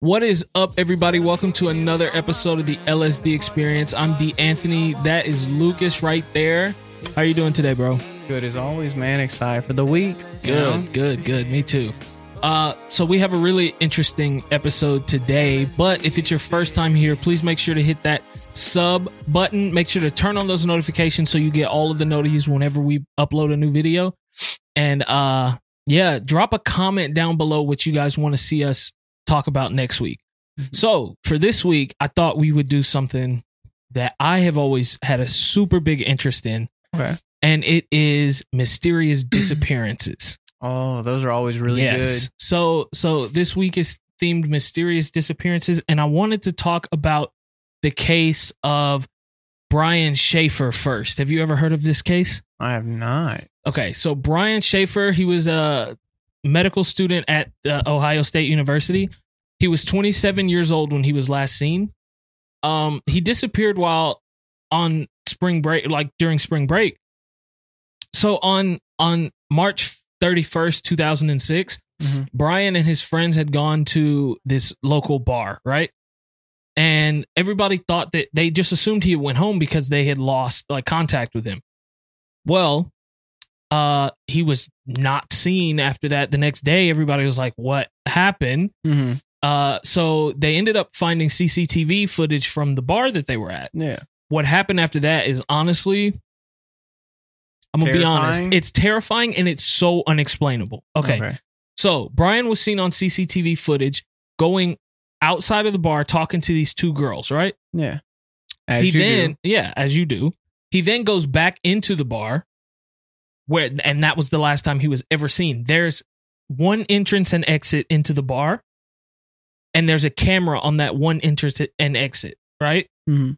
What is up, everybody? Welcome to another episode of the LSD Experience. I'm D. Anthony. That is Lucas right there. How are you doing today, bro? Good as always, man. Excited for the week. Good, know? good, good. Me too. Uh, so we have a really interesting episode today. But if it's your first time here, please make sure to hit that sub button. Make sure to turn on those notifications so you get all of the notices whenever we upload a new video. And uh, yeah, drop a comment down below what you guys want to see us talk about next week. So for this week, I thought we would do something that I have always had a super big interest in, Okay. and it is mysterious disappearances. Oh, those are always really good. So so this week is themed mysterious disappearances, and I wanted to talk about the case of Brian Shaffer first. Have you ever heard of this case? I have not. Okay, so Brian Shaffer, he was a medical student at uh, Ohio State University. He was 27 years old when he was last seen. Um, he disappeared while on spring break, like during spring break. So on on March 31st, 2006, Mhm. Brian and his friends had gone to this local bar, right? And everybody thought that they just assumed he went home because they had lost like contact with him. Well, uh he was not seen after that the next day everybody was like what happened hmm uh so they ended up finding cctv footage from the bar that they were at. Yeah. what happened after that is honestly i'm gonna be honest it's terrifying and it's so unexplainable. Okay, so brian was seen on cctv footage going outside of the bar talking to these two girls right? Yeah. As he you then do. yeah as you do. He then goes back into the bar where and that was the last time he was ever seen. There's one entrance and exit into the bar and there's a camera on that one entrance and exit right? Mhm.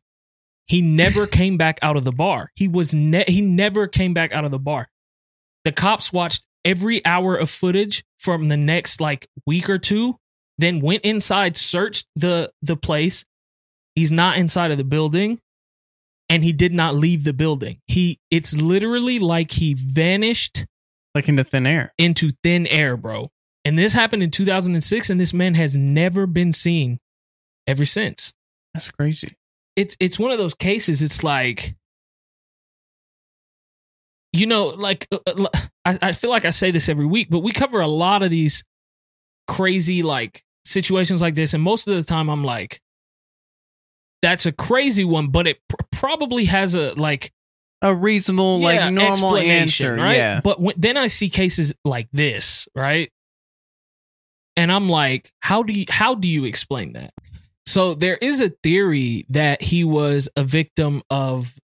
he never came back out of the bar. He was ne- he never came back out of the bar. The cops watched every hour of footage from the next like week or two then went inside searched the the place. He's not inside of the building and he did not leave the building. He it's literally like he vanished Like into thin air. into thin air bro and this happened in 2006 and this man has never been seen ever since That's crazy. it's it's one of those cases it's like you know like uh, uh, I, I feel like i say this every week but we cover a lot of these crazy like situations like this and most of the time i'm like that's a crazy one but it pr- probably has a like A reasonable, yeah, like normal explanation, answer. right Yeah. but when, then i see cases like this right and i'm like how do you how do you explain that? So there is a theory that he was a victim of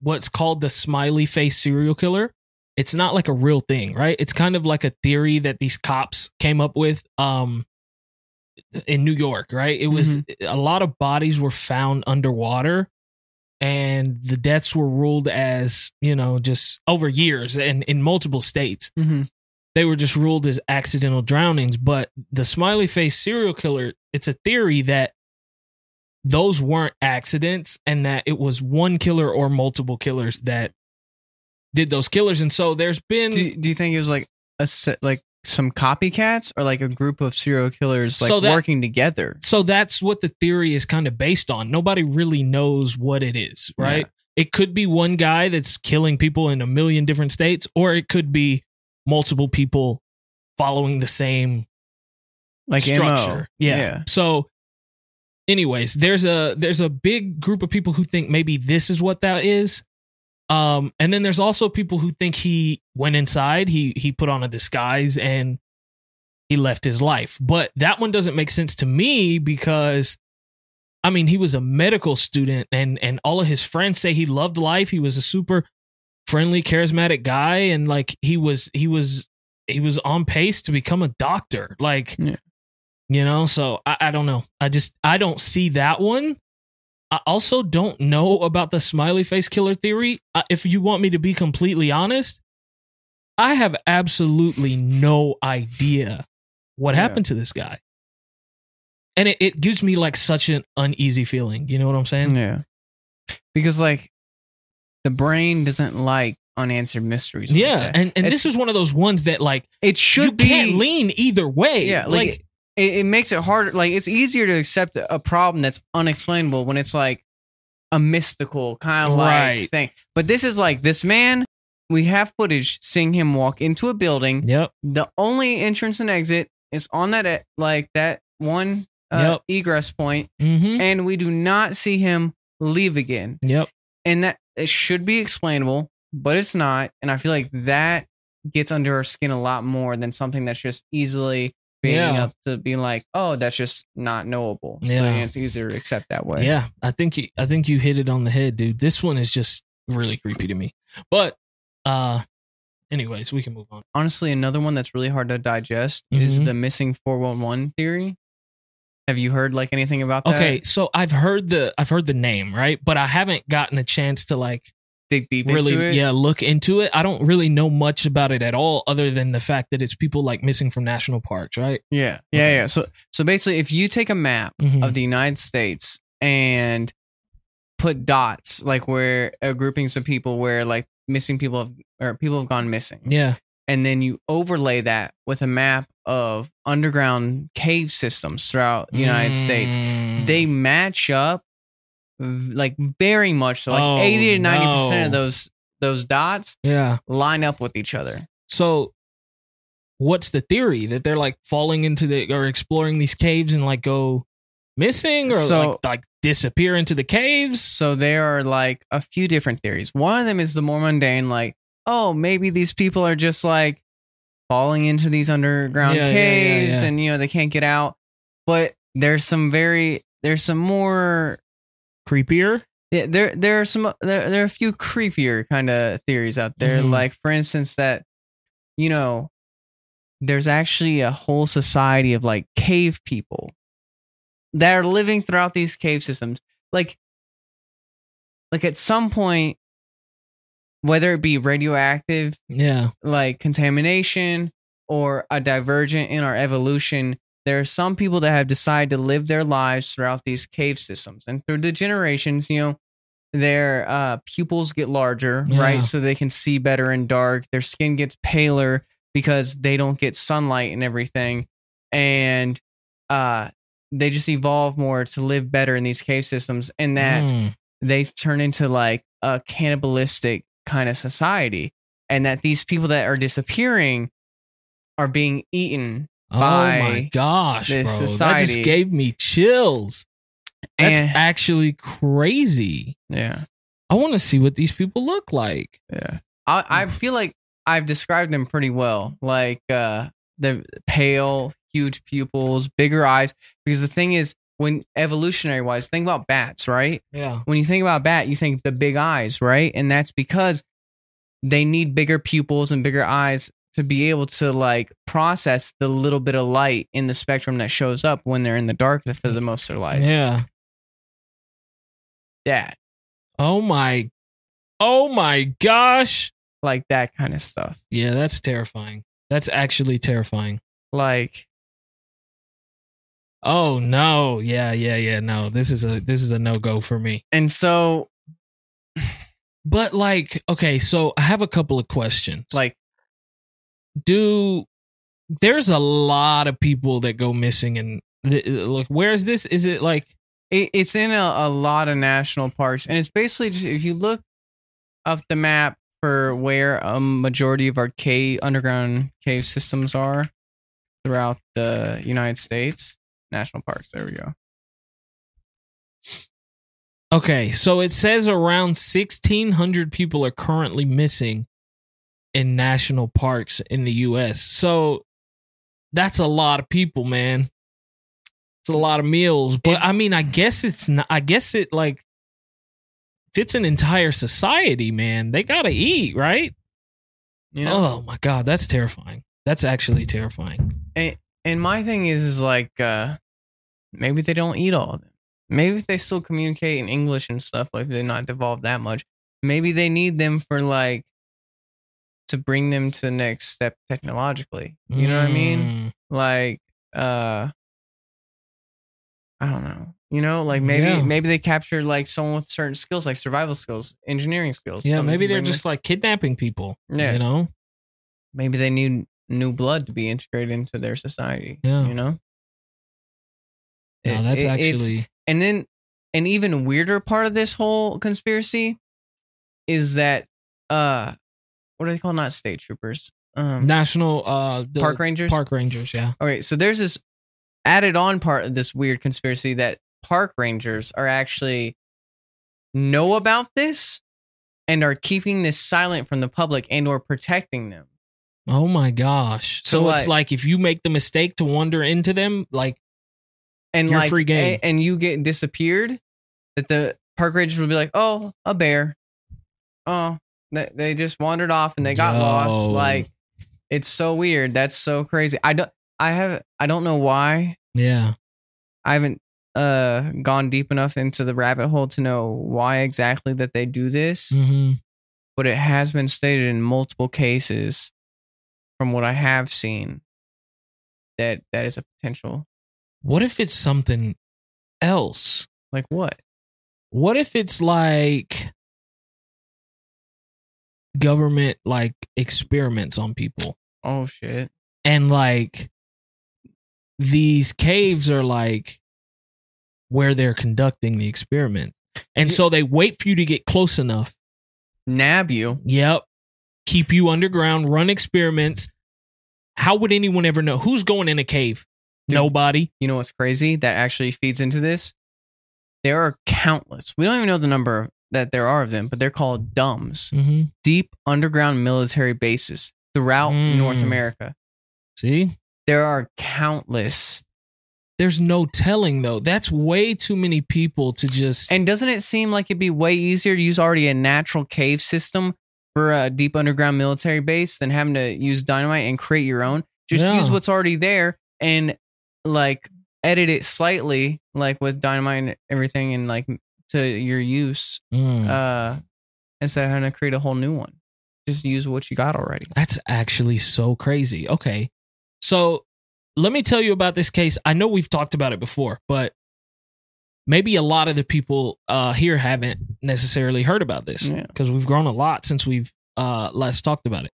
what's called the smiley face serial killer. It's not like a real thing right? It's kind of like a theory that these cops came up with um in new york right? It was a lot of bodies were found underwater and the deaths were ruled as you know just over years and in multiple states. Hmm they were just ruled as accidental drownings. But the smiley face serial killer, it's a theory that those weren't accidents and that it was one killer or multiple killers that did those killers. And so there's been Do, do you think it was like a set, like some copycats or like a group of serial killers like So that- working together? so that's what the theory is kind of based on. Nobody really knows what it is, right? It could be one guy that's killing people in a million different states, or it could be multiple people following the same Like structure. Yeah. Yeah. So anyways, there's a there's a big group of people who think maybe this is what that is. Um and then there's also people who think he went inside, he he put on a disguise and he left his life. But that one doesn't make sense to me because I mean, he was a medical student and and all of his friends say he loved life. He was a super friendly, charismatic guy and like he was he was he was on pace to become a doctor. Like Yeah. you know, so I, I don't know. I just I don't see that one. I also don't know about the smiley face killer theory. Uh, if you want me to be completely honest, I have absolutely no idea what Yeah. happened to this guy. And it, it gives me like such an uneasy feeling. You know what I'm saying? Yeah. Because like the brain doesn't like unanswered mysteries. like Yeah, that. and and It's- this is one of those ones that like it should you be can't lean either way. Yeah, like, like, it, it makes it harder. Like it's easier to accept a problem that's unexplainable when it's like a mystical kind of like thing. But this is like this man. We have footage seeing him walk into a building. Yep. The only entrance and exit is on that like that one uh, egress point, Mm-hmm. and we do not see him leave again. Yep. And that it should be explainable, but it's not. And I feel like that gets under our skin a lot more than something that's just easily being Yeah. up to being like, oh, that's just not knowable. So Yeah. it's easier to accept that way. Yeah, I think you, I think you hit it on the head, dude. This one is just really creepy to me. But uh anyways, we can move on. Honestly, another one that's really hard to digest is Mhm. the missing 411 theory. Have you heard like anything about that? Okay, so I've heard the I've heard the name, right? But I haven't gotten a chance to like Dig deep really into it. yeah, look into it. I don't really know much about it at all other than the fact that it's people like missing from national parks, right? Yeah. Yeah. Yeah. So, so basically, if you take a map Mhm. of the United States and put dots like where uh, groupings of people where like missing people have, or people have gone missing, Yeah. and then you overlay that with a map of underground cave systems throughout the United States, Mm. they match up like very much so like Oh, 80 to 90 percent no. of those those dots Yeah. line up with each other So what's the theory that they're like falling into the or exploring these caves and like go missing or So- like like disappear into the caves? so there are like a few different theories one of them is the more mundane like oh maybe these people are just like falling into these underground Yeah, yeah, yeah, caves yeah. and you know they can't get out but there's some very there's some more Creepier? Yeah, there there are some there, there are a few creepier kind of theories out there. Mhm. Like for instance, that you know, there's actually a whole society of like cave people that are living throughout these cave systems. Like, like at some point, whether it be radioactive, Yeah. like contamination, or a divergent in our evolution, there are some people that have decided to live their lives throughout these cave systems. And through the generations, you know, their uh, pupils get larger, Yeah. right? So they can see better in dark. Their skin gets paler because they don't get sunlight and everything. And uh, they just evolve more to live better in these cave systems. And that Mm. they turn into like a cannibalistic kind of society and that these people that are disappearing are being eaten Oh by my gosh, this bro. this That society. just gave me chills. That's And- actually crazy. yeah I want to see what these people look like. yeah I, I feel like i've described them pretty well like uh the pale huge pupils bigger eyes because the thing is when evolutionary wise think about bats right Yeah. when you think about bat, you think the big eyes, right? And that's because they need bigger pupils and bigger eyes to be able to like process the little bit of light in the spectrum that shows up when they're in the dark for the most of their life. Yeah. That, Oh my. Oh my gosh. like that kind of stuff. Yeah, that's terrifying. That's actually terrifying. Like, Oh no. Yeah, yeah, yeah. No. This is a this is a no-go for me. and so But like, okay, so I have a couple of questions. like, do there's a lot of people that go missing and look, where is this? Is it like it, it's in a, a lot of national parks, and it's basically just, if you look up the map for where a majority of our cave underground cave systems are throughout the United States, national parks. There we go. Okay, so it says around 1600 people are currently missing in national parks in the US. So that's a lot of people, man. It's a lot of meals, but I mean, I guess it's not I guess it like it's an entire society, man, they got to eat, right? You know, Oh my god, that's terrifying. That's actually terrifying. and my thing is, is like, uh maybe they don't eat all of them. Maybe if they still communicate in English and stuff, like they're not devolved that much. Maybe they need them for like to bring them to the next step technologically. You know what I mean? Mm, like uh i don't know you know like maybe Yeah. maybe they capture like someone with certain skills like survival skills engineering skills Yeah, maybe they're just like kidnapping people. Yeah. You know? maybe they need new blood to be integrated into their society Yeah. you know No, that's It- actually and then an even weirder part of this whole conspiracy is that uh what are they called? Not state troopers. Um national uh park rangers. park rangers. Yeah. Okay, so there's this added on part of this weird conspiracy that park rangers are actually know about this and are keeping this silent from the public and or protecting them. Oh my gosh. So, So, it's like if you make the mistake to wander into them, like And You're like free game. a- and you get disappeared, that the park rangers will be like, "Oh, a bear. Oh, they, they just wandered off and they got Yo. lost." Like it's so weird. That's so crazy. I don't I have I don't know why yeah. I haven't uh gone deep enough into the rabbit hole to know why exactly that they do this, hmm but it has been stated in multiple cases from what I have seen that that is a potential. What if it's something else? Like what? What if it's like government like experiments on people Oh shit. and like these caves are like where they're conducting the experiment. And so they wait for you to get close enough. Nab you. Yep. Keep you underground, run experiments. How would anyone ever know who's going in a cave? Dude. Nobody. You know what's crazy that actually feeds into this? There are countless. We don't even know the number that there are of them, but they're called DUMBs, Mm-hmm. deep underground military bases throughout Mm. North America. See? There are countless. There's no telling though. That's way too many people to just And doesn't it seem like it'd be way easier to use already a natural cave system for a deep underground military base than having to use dynamite and create your own? Just Yeah. use what's already there and like edit it slightly, like with dynamite and everything, and like to your use, Mm. uh, instead of having to create a whole new one. Just use what you got already. That's actually so crazy. Okay. So let me tell you about this case. I know we've talked about it before, but maybe a lot of the people uh, here haven't necessarily heard about this Yeah. because we've grown a lot since we've uh, last talked about it.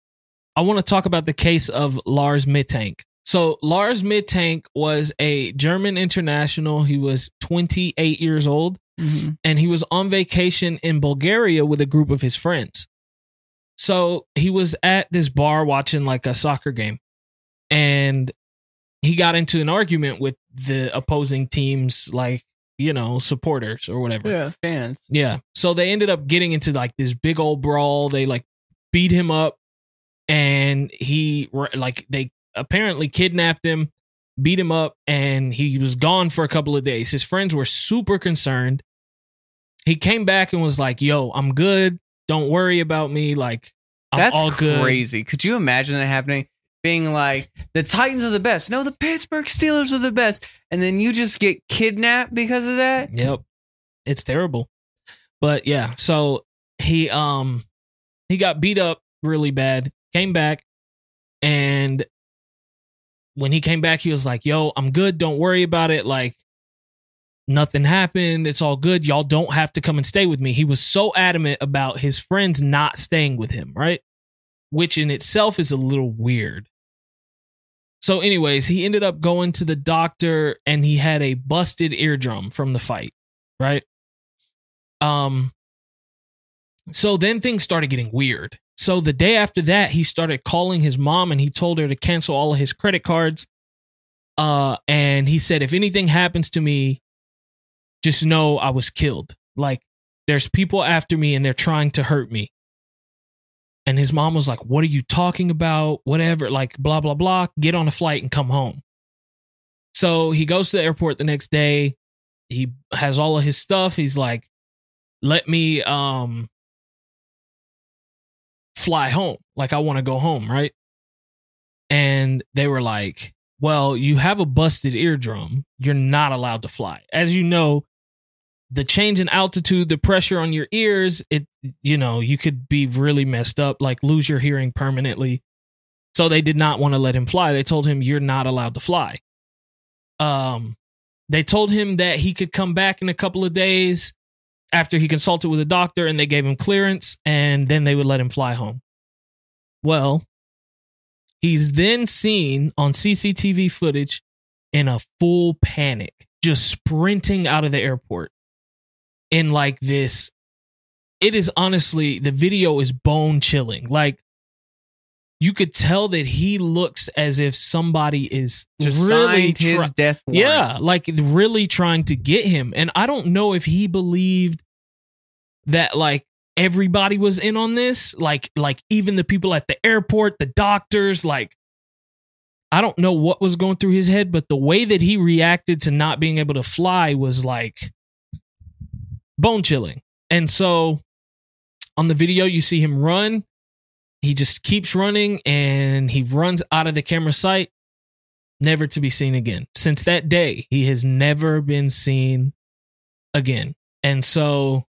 I want to talk about the case of Lars Mittank. So Lars Mittank was a German international. He was 28 years old mm-hmm. and he was on vacation in Bulgaria with a group of his friends. So he was at this bar watching like a soccer game and he got into an argument with the opposing team's like, you know, supporters or whatever. Yeah, fans. Yeah. So they ended up getting into like this big old brawl. They like beat him up and he like they apparently kidnapped him, beat him up and he was gone for a couple of days. His friends were super concerned. He came back and was like, "Yo, I'm good. Don't worry about me. Like I'm That's all good." crazy. Could you imagine that happening? Being like the Titans are the best. No, the Pittsburgh Steelers are the best, and then you just get kidnapped because of that. Yep. It's terrible. But yeah, so he um he got beat up really bad, came back, and when he came back, he was like, Yo, I'm good, don't worry about it. Like nothing happened. It's all good. Y'all don't have to come and stay with me. He was so adamant about his friends not staying with him, right? Which in itself is a little weird. So, anyways, he ended up going to the doctor and he had a busted eardrum from the fight, right? Um so then things started getting weird. So the day after that, he started calling his mom and he told her to cancel all of his credit cards. Uh and he said if anything happens to me, just know I was killed. Like there's people after me and they're trying to hurt me. And his mom was like, What are you talking about? Whatever, like, blah, blah, blah. Get on a flight and come home. So he goes to the airport the next day. He has all of his stuff. He's like, Let me um fly home. Like, I want to go home, right? And they were like, Well, you have a busted eardrum. You're not allowed to fly. As you know, the change in altitude, the pressure on your ears, it you know, you could be really messed up, like lose your hearing permanently. So they did not want to let him fly. They told him you're not allowed to fly. Um they told him that he could come back in a couple of days after he consulted with a doctor and they gave him clearance and then they would let him fly home. Well, he's then seen on CCTV footage in a full panic, just sprinting out of the airport in like this. It is honestly, the video is bone chilling. Like, you could tell that he looks as if somebody is Just really signed his death warrant. yeah, like really trying to get him. And I don't know if he believed that like everybody was in on this, like like even the people at the airport, the doctors, like I don't know what was going through his head, but the way that he reacted to not being able to fly was like bone chilling. And so on the video you see him run, he just keeps running and he runs out of the camera sight never to be seen again. Since that day, he has never been seen again. And so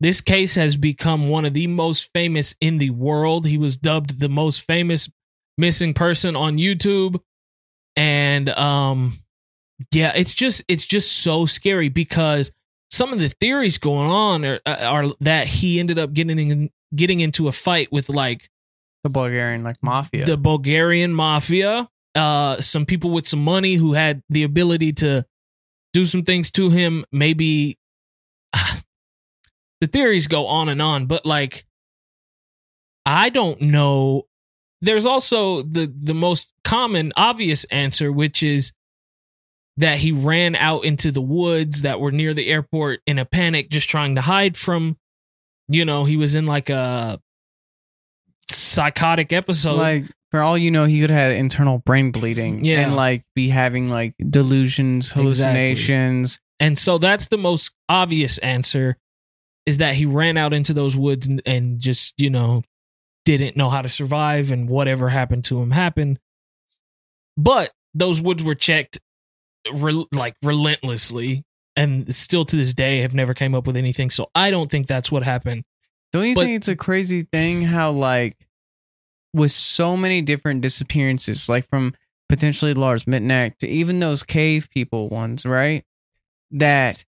this case has become one of the most famous in the world. He was dubbed the most famous missing person on YouTube. And um yeah, it's just it's just so scary because some of the theories going on are, are that he ended up getting in, getting into a fight with like the Bulgarian like mafia. the Bulgarian mafia, uh, some people with some money who had the ability to do some things to him. Maybe the theories go on and on, but like, I don't know. There's also the the most common, obvious answer, which is that he ran out into the woods that were near the airport in a panic, just trying to hide from. You know, he was in like a psychotic episode. like for all you know, he could have had internal brain bleeding. Yeah. And like be having like delusions, Exactly. hallucinations. And so that's the most obvious answer is that he ran out into those woods and, and just, you know, didn't know how to survive and whatever happened to him happened. But those woods were checked re- like relentlessly and still to this day have never came up with anything. So I don't think that's what happened. Don't you But- think it's a crazy thing how like with so many different disappearances, like from potentially Lars Mitnick to even those cave people ones, right? That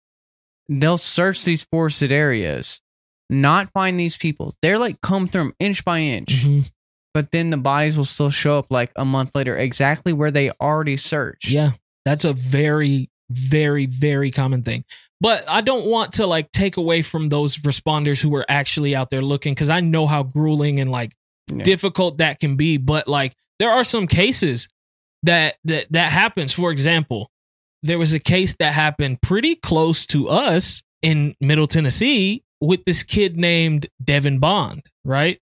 they'll search these forested areas, not find these people. They're like come through 'em inch by inch, Mhm. but then the bodies will still show up like a month later, exactly where they already searched. Yeah, that's a very, very, very common thing. But I don't want to like take away from those responders who were actually out there looking because I know how grueling and like Yeah. difficult that can be. But like there are some cases that that that happens. For example, there was a case that happened pretty close to us in Middle Tennessee with this kid named Devin Bond, right?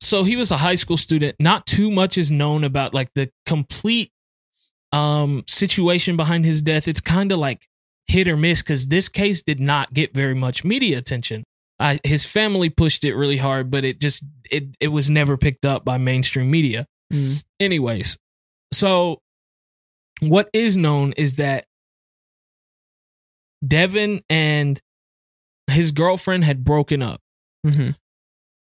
So he was a high school student. Not too much is known about like the complete um situation behind his death. It's kind of like hit or miss because this case did not get very much media attention. I, his family pushed it really hard, but it just it it was never picked up by mainstream media. Mm. Anyways, so what is known is that Devin and his girlfriend had broken up Mhm.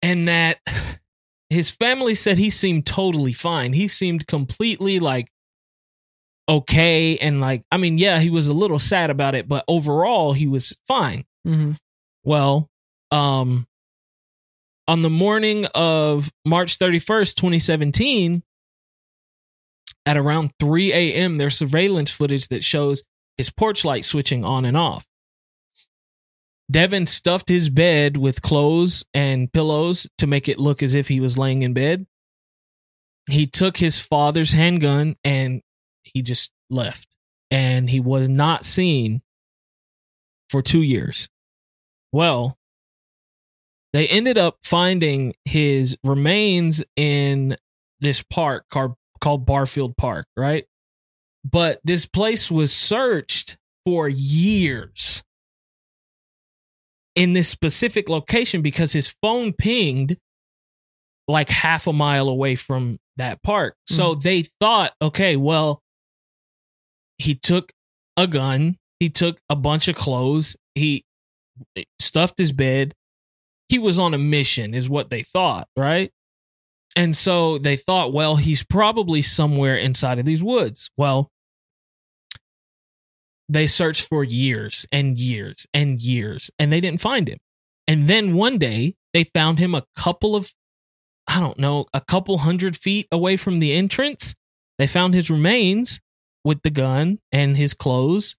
and that his family said he seemed totally fine. He seemed completely like okay and like I mean, yeah, he was a little sad about it, but overall he was fine. Mhm. Well, um on the morning of March 31st, 2017, at around 3 a.m., there's surveillance footage that shows his porch light switching on and off. Devin stuffed his bed with clothes and pillows to make it look as if he was laying in bed. He took his father's handgun and he just left. And he was not seen for two years. Well, they ended up finding his remains in this park called, called Barfield Park, right? But this place was searched for years in this specific location because his phone pinged like half a mile away from that park. So mm-hmm. they thought, okay, well, he took a gun, he took a bunch of clothes, he stuffed his bed. He was on a mission, is what they thought, right? And so they thought, well, he's probably somewhere inside of these woods. Well, they searched for years and years and years and they didn't find him. And then one day they found him a couple of, I don't know, a couple hundred feet away from the entrance. They found his remains with the gun and his clothes.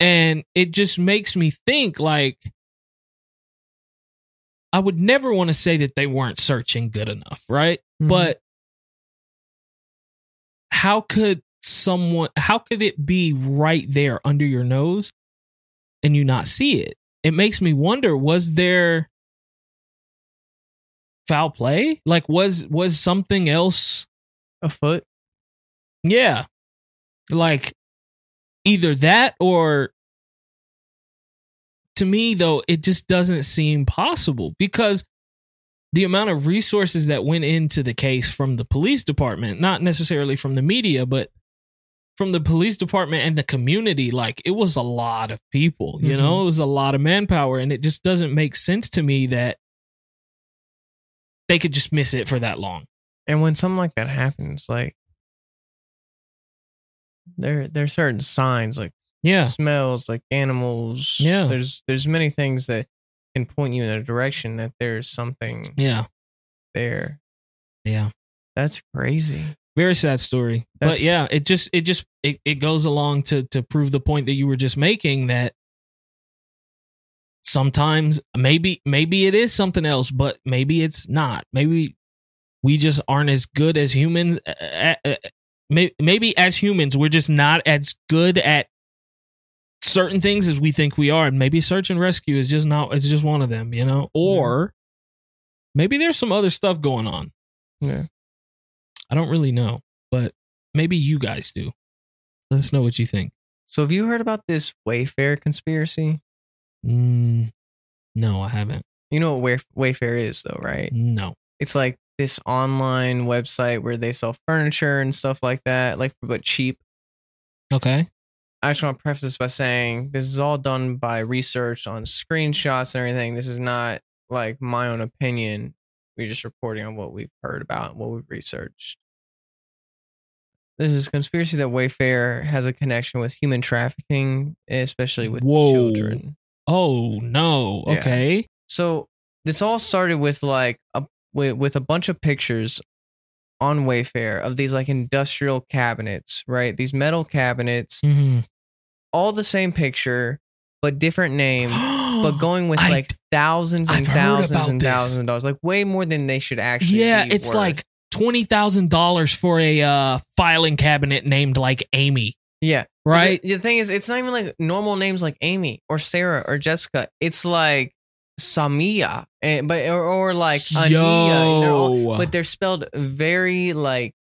And it just makes me think like I would never want to say that they weren't searching good enough, right? Mhm. But how could someone how could it be right there under your nose and you not see it? It makes me wonder was there foul play? Like was was something else afoot? yeah. Like either that or to me though it just doesn't seem possible because the amount of resources that went into the case from the police department, not necessarily from the media, but from the police department and the community, like it was a lot of people, you know, mm-hmm. it was a lot of manpower. And it just doesn't make sense to me that they could just miss it for that long. And when something like that happens, like there there's certain signs like Yeah. smells, like animals. Yeah. There's there's many things that can point you in a direction that there's something Yeah. there. Yeah. That's crazy. very sad story but yeah it just it just it, it goes along to to prove the point that you were just making that sometimes maybe maybe it is something else but maybe it's not maybe we just aren't as good as humans uh, may- maybe as humans we're just not as good at certain things as we think we are and maybe search and rescue is just not it's just one of them you know or maybe there's some other stuff going on Yeah. I don't really know, but maybe you guys do. Let us know what you think. So have you heard about this Wayfair conspiracy? Mm, no, I haven't. You know what Way- Wayfair is though, right? No. It's like this online website where they sell furniture and stuff like that, like but cheap. Okay. I just want to preface this by saying this is all done by research on screenshots and everything. This is not like my own opinion. We're just reporting on what we've heard about and what we've researched. There's this conspiracy that Wayfair has a connection with human trafficking, especially with Whoa. children. Oh no. Yeah. Okay. So this all started with like a with, with a bunch of pictures on Wayfair of these like industrial cabinets, right? These metal cabinets, Mhm. all the same picture, but different name, but going with I- like thousands and I've thousands and this. thausands of dollars, like way more than they should actually. yeah, be it's worth. like twenty thousand dollars for a uh, filing cabinet named like Amy, yeah, right? The, the thing is, it's not even like normal names like Amy or Sarah or Jessica. It's like Samia, and but or, or like Ania. they're all- but they're spelled very like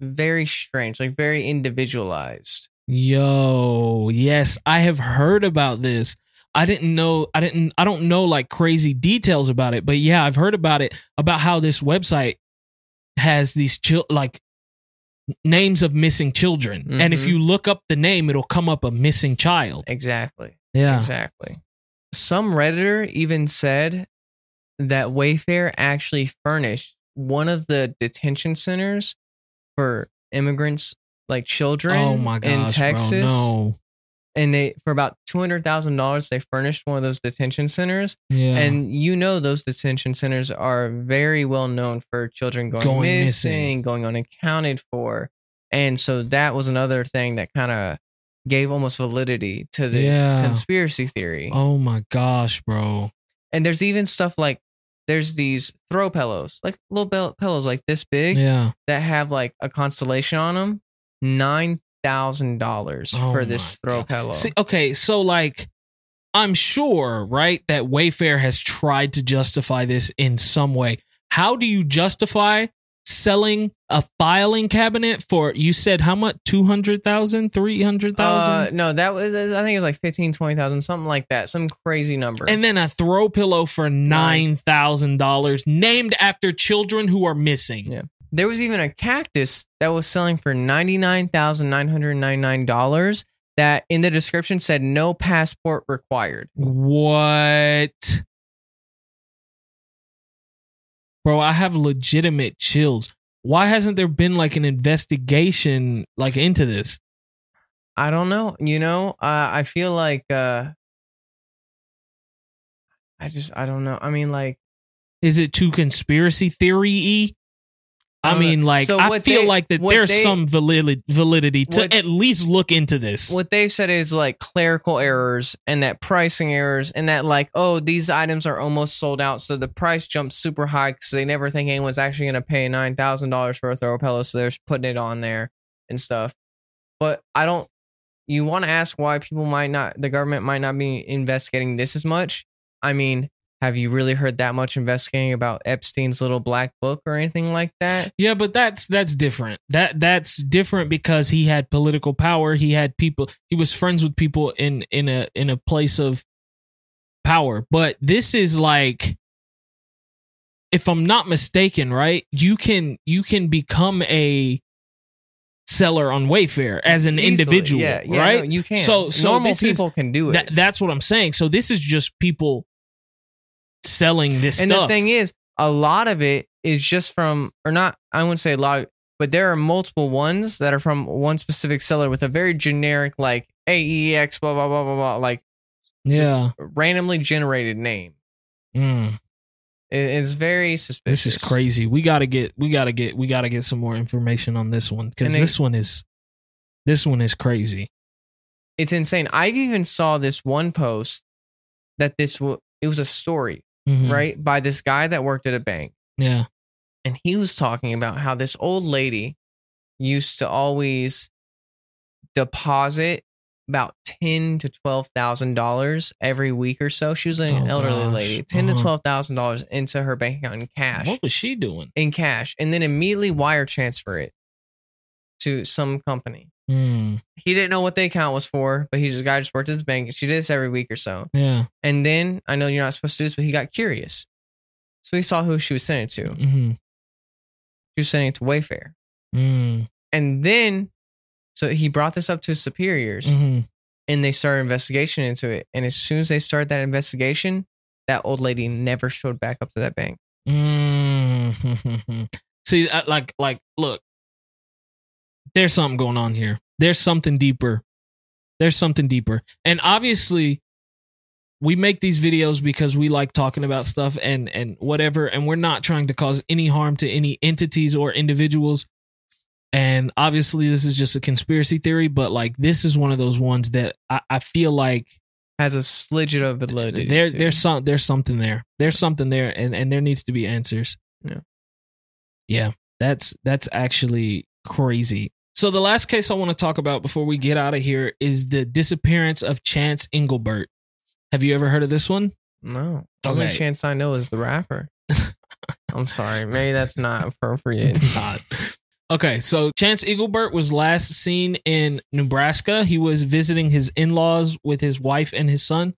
very strange, like very individualized. Yo, yes, I have heard about this. I didn't know I didn't I don't know like crazy details about it, but yeah, I've heard about it about how this website has these chil- like names of missing children. And if Mhm. you look up the name, it'll come up a missing child. Exactly. Yeah. Exactly. Some redditor even said that Wayfair actually furnished one of the detention centers for immigrants like children Oh my in Texas. bro. No. And they for about two hundred thousand dollars they furnished one of those detention centers. Yeah. And you know those detention centers are very well known for children going, Going missing, missing. going unaccounted for. And so that was another thing that kind of gave almost validity to this Yeah. conspiracy theory. oh my gosh, bro. And there's even stuff like there's these throw pillows, like little bell- pillows like this big Yeah. that have like a constellation on them. Nine thousand dollars Oh for this throw God. pillow. See, okay, so like I'm sure, right, that Wayfair has tried to justify this in some way. How do you justify selling a filing cabinet for you said how much 200,000, 300,000 uh, no, that was I think it was like 15, 20,000, something like that, some crazy number. and then a throw pillow for $9,000 named after children who are missing. Yeah. There was even a cactus that was selling for ninety nine thousand nine hundred ninety nine dollars. That in the description said no passport required. What? Bro, I have legitimate chills. Why hasn't there been like an investigation like into this? I don't know. You know, uh, I feel like uh, I just I don't know. I mean, like Is it too conspiracy theory y? I uh, mean, like So I feel they- like that there's they- some validity validity to What- at least look into this. what they've said is like clerical errors and that pricing errors and that like oh these items are almost sold out so the price jumps super high because they never think anyone's actually going to pay $9000 for a throw pillow so they're putting it on there and stuff but i don't you want to ask why people might not the government might not be investigating this as much i mean have you really heard that much investigating about epstein's little black book or anything like that Yeah, but that's that's different. That that's different because he had political power. He had people. He was friends with people in in a in a place of power. But this is like, if I'm not mistaken, right? You can you can become a seller on Wayfair as an Easily. individual, yeah, yeah right? no, you can So- so normal this is- people can do it That, that's what I'm saying. So this is just people selling this and stuff. the thing is, a lot of it is just from, or not, I wouldn't say a lot, but there are multiple ones that are from one specific seller with a very generic, like AEX, blah, blah, blah, blah, blah, like yeah, randomly generated name. Mm. It is very suspicious. This is crazy. We gotta get we gotta get we gotta get some more information on this one because this one is this one is crazy. It's insane. I even saw this one post that this, w- it was a story, Mhm. right? By this guy that worked at a bank. Yeah. and he was talking about how this old lady used to always deposit about ten to twelve thousand dollars every week or so. She was an Oh, elderly gosh. lady, 10 Uh-huh. to twelve thousand dollars into her bank account in cash, What was she doing? in cash, and then immediately wire transfer it to some company. Hmm. He didn't know what the account was for, but he just guy just worked at this bank. She did this every week or so, Yeah. and then I know you're not supposed to do this, but he got curious, so he saw who she was sending it to. Mm-hmm. She was sending it to Wayfair. Mm. And then, so he brought this up to his superiors hmm and they started investigation into it. And as soon as they started that investigation, that old lady never showed back up to that bank. mm See, like, like, look, there's something going on here. There's something deeper. There's something deeper, and obviously, we make these videos because we like talking about stuff and and whatever, and we're not trying to cause any harm to any entities or individuals. And obviously, this is just a conspiracy theory, but like, this is one of those ones that I, I feel like Has a slidget of validity. there to it. there's some there's something there there's something there and and there needs to be answers Yeah. yeah that's that's actually crazy so the last case i want to talk about before we get out of here is the disappearance of chance englebert have you ever heard of this one no. Only Okay. chance I know is the rapper. I'm sorry. Maybe that's not appropriate. it's not okay so chance englebert was last seen in nebraska he was visiting his in-laws with his wife and his son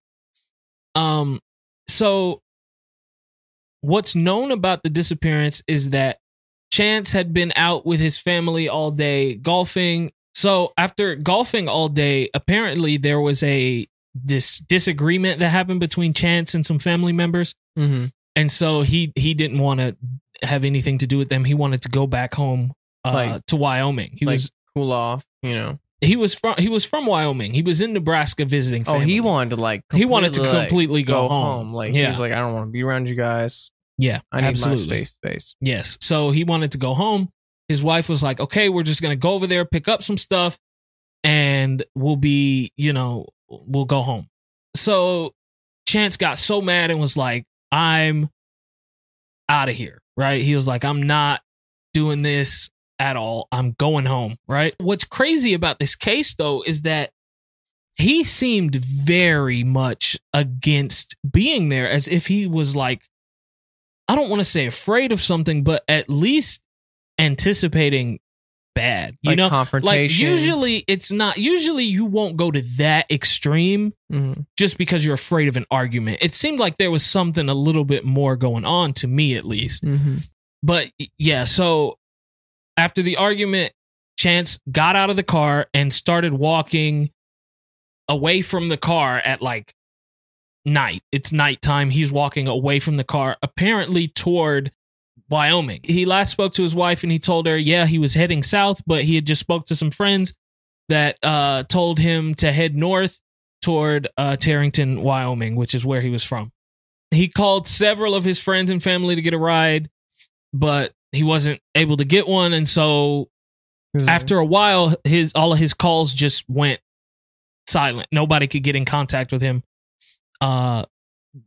um so what's known about the disappearance is that chance had been out with his family all day golfing so after golfing all day apparently there was a this disagreement that happened between chance and some family members hmm and so he he didn't want to have anything to do with them. He wanted to go back home uh, Like- to Wyoming. He like was cool off, you know. he was from he was from Wyoming. He was in Nebraska visiting. Oh, he wanted to like. He wanted to completely, like, completely go, go home. home. Like yeah, he was like, I don't want to be around you guys. Yeah, I need absolutely. my space. Space. Yes. So he wanted to go home. His wife was like, "Okay, we're just gonna go over there, pick up some stuff, and we'll be, you know, we'll go home." So Chance got so mad and was like, "I'm out of here." Right? He was like, "I'm not doing this at all. I'm going home." Right? What's crazy about this case though is that he seemed very much against being there as if he was like I don't want to say afraid of something, but at least anticipating bad. You like know, confrontation. like usually it's not. Usually you won't go to that extreme Mhm. just because you're afraid of an argument. It seemed like there was something a little bit more going on to me, at least. Mhm. But yeah, so after the argument, Chance got out of the car and started walking away from the car at like night. It's nighttime. He's walking away from the car, apparently toward Wyoming. He last spoke to his wife and he told her, yeah, he was heading south, but he had just spoke to some friends that uh, told him to head north toward uh, Torrington, Wyoming, which is where he was from. He called several of his friends and family to get a ride, but he wasn't able to get one, and so after a while, his all of his calls just went silent. Nobody could get in contact with him. Uh,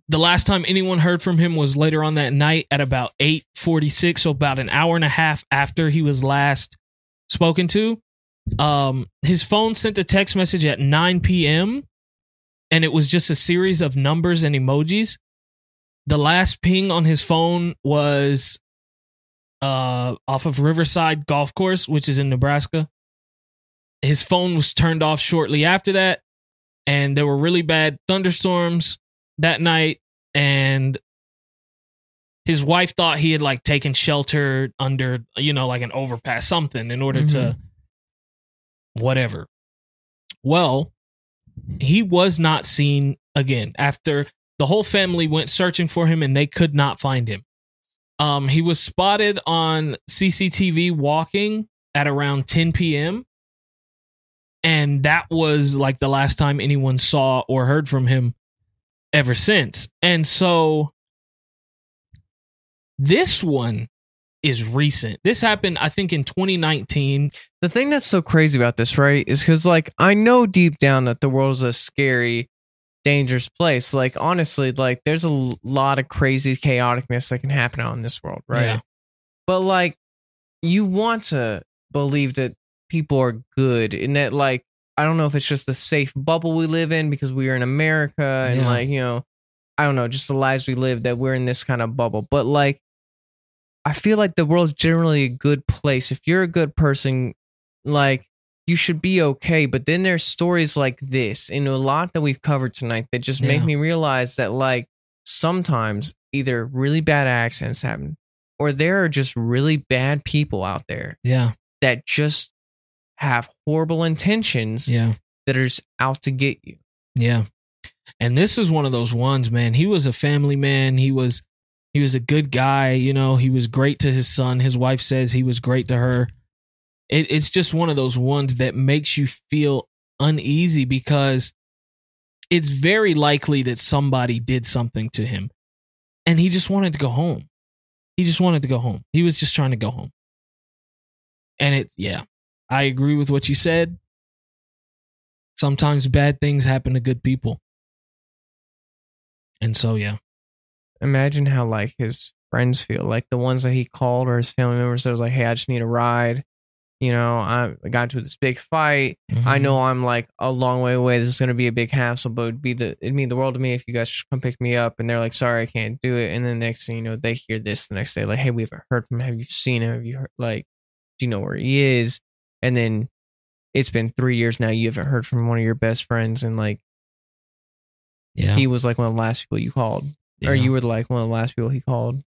the last time anyone heard from him was later on that night at about eight forty six, so about an hour and a half after he was last spoken to. Um, his phone sent a text message at nine p.m. and it was just a series of numbers and emojis. The last ping on his phone was uh off of Riverside Golf Course, which is in Nebraska. His phone was turned off shortly after that, and there were really bad thunderstorms that night, and his wife thought he had like taken shelter under, you know, like an overpass, something in order to whatever. Well, he was not seen again after the whole family went searching for him and they could not find him. Um, he was spotted on CCTV walking at around 10 p.m. And that was like the last time anyone saw or heard from him ever since. And so this one is recent. This happened, I think, in 2019. the thing that's so crazy about this, right, is because like I know deep down that the world is a scary, dangerous place. Like honestly, like there's a lot of crazy chaoticness that can happen out in this world, right? Yeah. But like, you want to believe that people are good, and that like I don't know if it's just the safe bubble we live in because we are in America, and Yeah. like you know, I don't know, just the lives we live that we're in this kind of bubble. But like. I feel like the world's generally a good place. If you're a good person, like you should be okay. But then there's stories like this and a lot that we've covered tonight that just make me realize that like sometimes either really bad accidents happen or there are just really bad people out there Yeah. that just have horrible intentions Yeah. that are just out to get you. Yeah. And this is one of those ones, man. He was a family man. He was he was a good guy, you know, he was great to his son. His wife says he was great to her. It, it's just one of those ones that makes you feel uneasy because it's very likely that somebody did something to him and he just wanted to go home. He just wanted to go home. He was just trying to go home. And it's, yeah, I agree with what you said. Sometimes bad things happen to good people. And so, yeah. Imagine how like his friends feel, like the ones that he called or his family members that was like, "Hey, I just need a ride." You know, I I got into this big fight. I Mhm. know I'm like a long way away. This is gonna be a big hassle, but it'd be the it'd mean the world to me if you guys just come pick me up. And they're like, "Sorry, I can't do it." And then next thing you know, they hear this the next day, like, "Hey, we haven't heard from him. Have you seen him? Have you heard like, do you know where he is?" And then it's been three years now. You haven't heard from one of your best friends, and like Yeah. he was like one of the last people you called, or you were like one of the last people he called.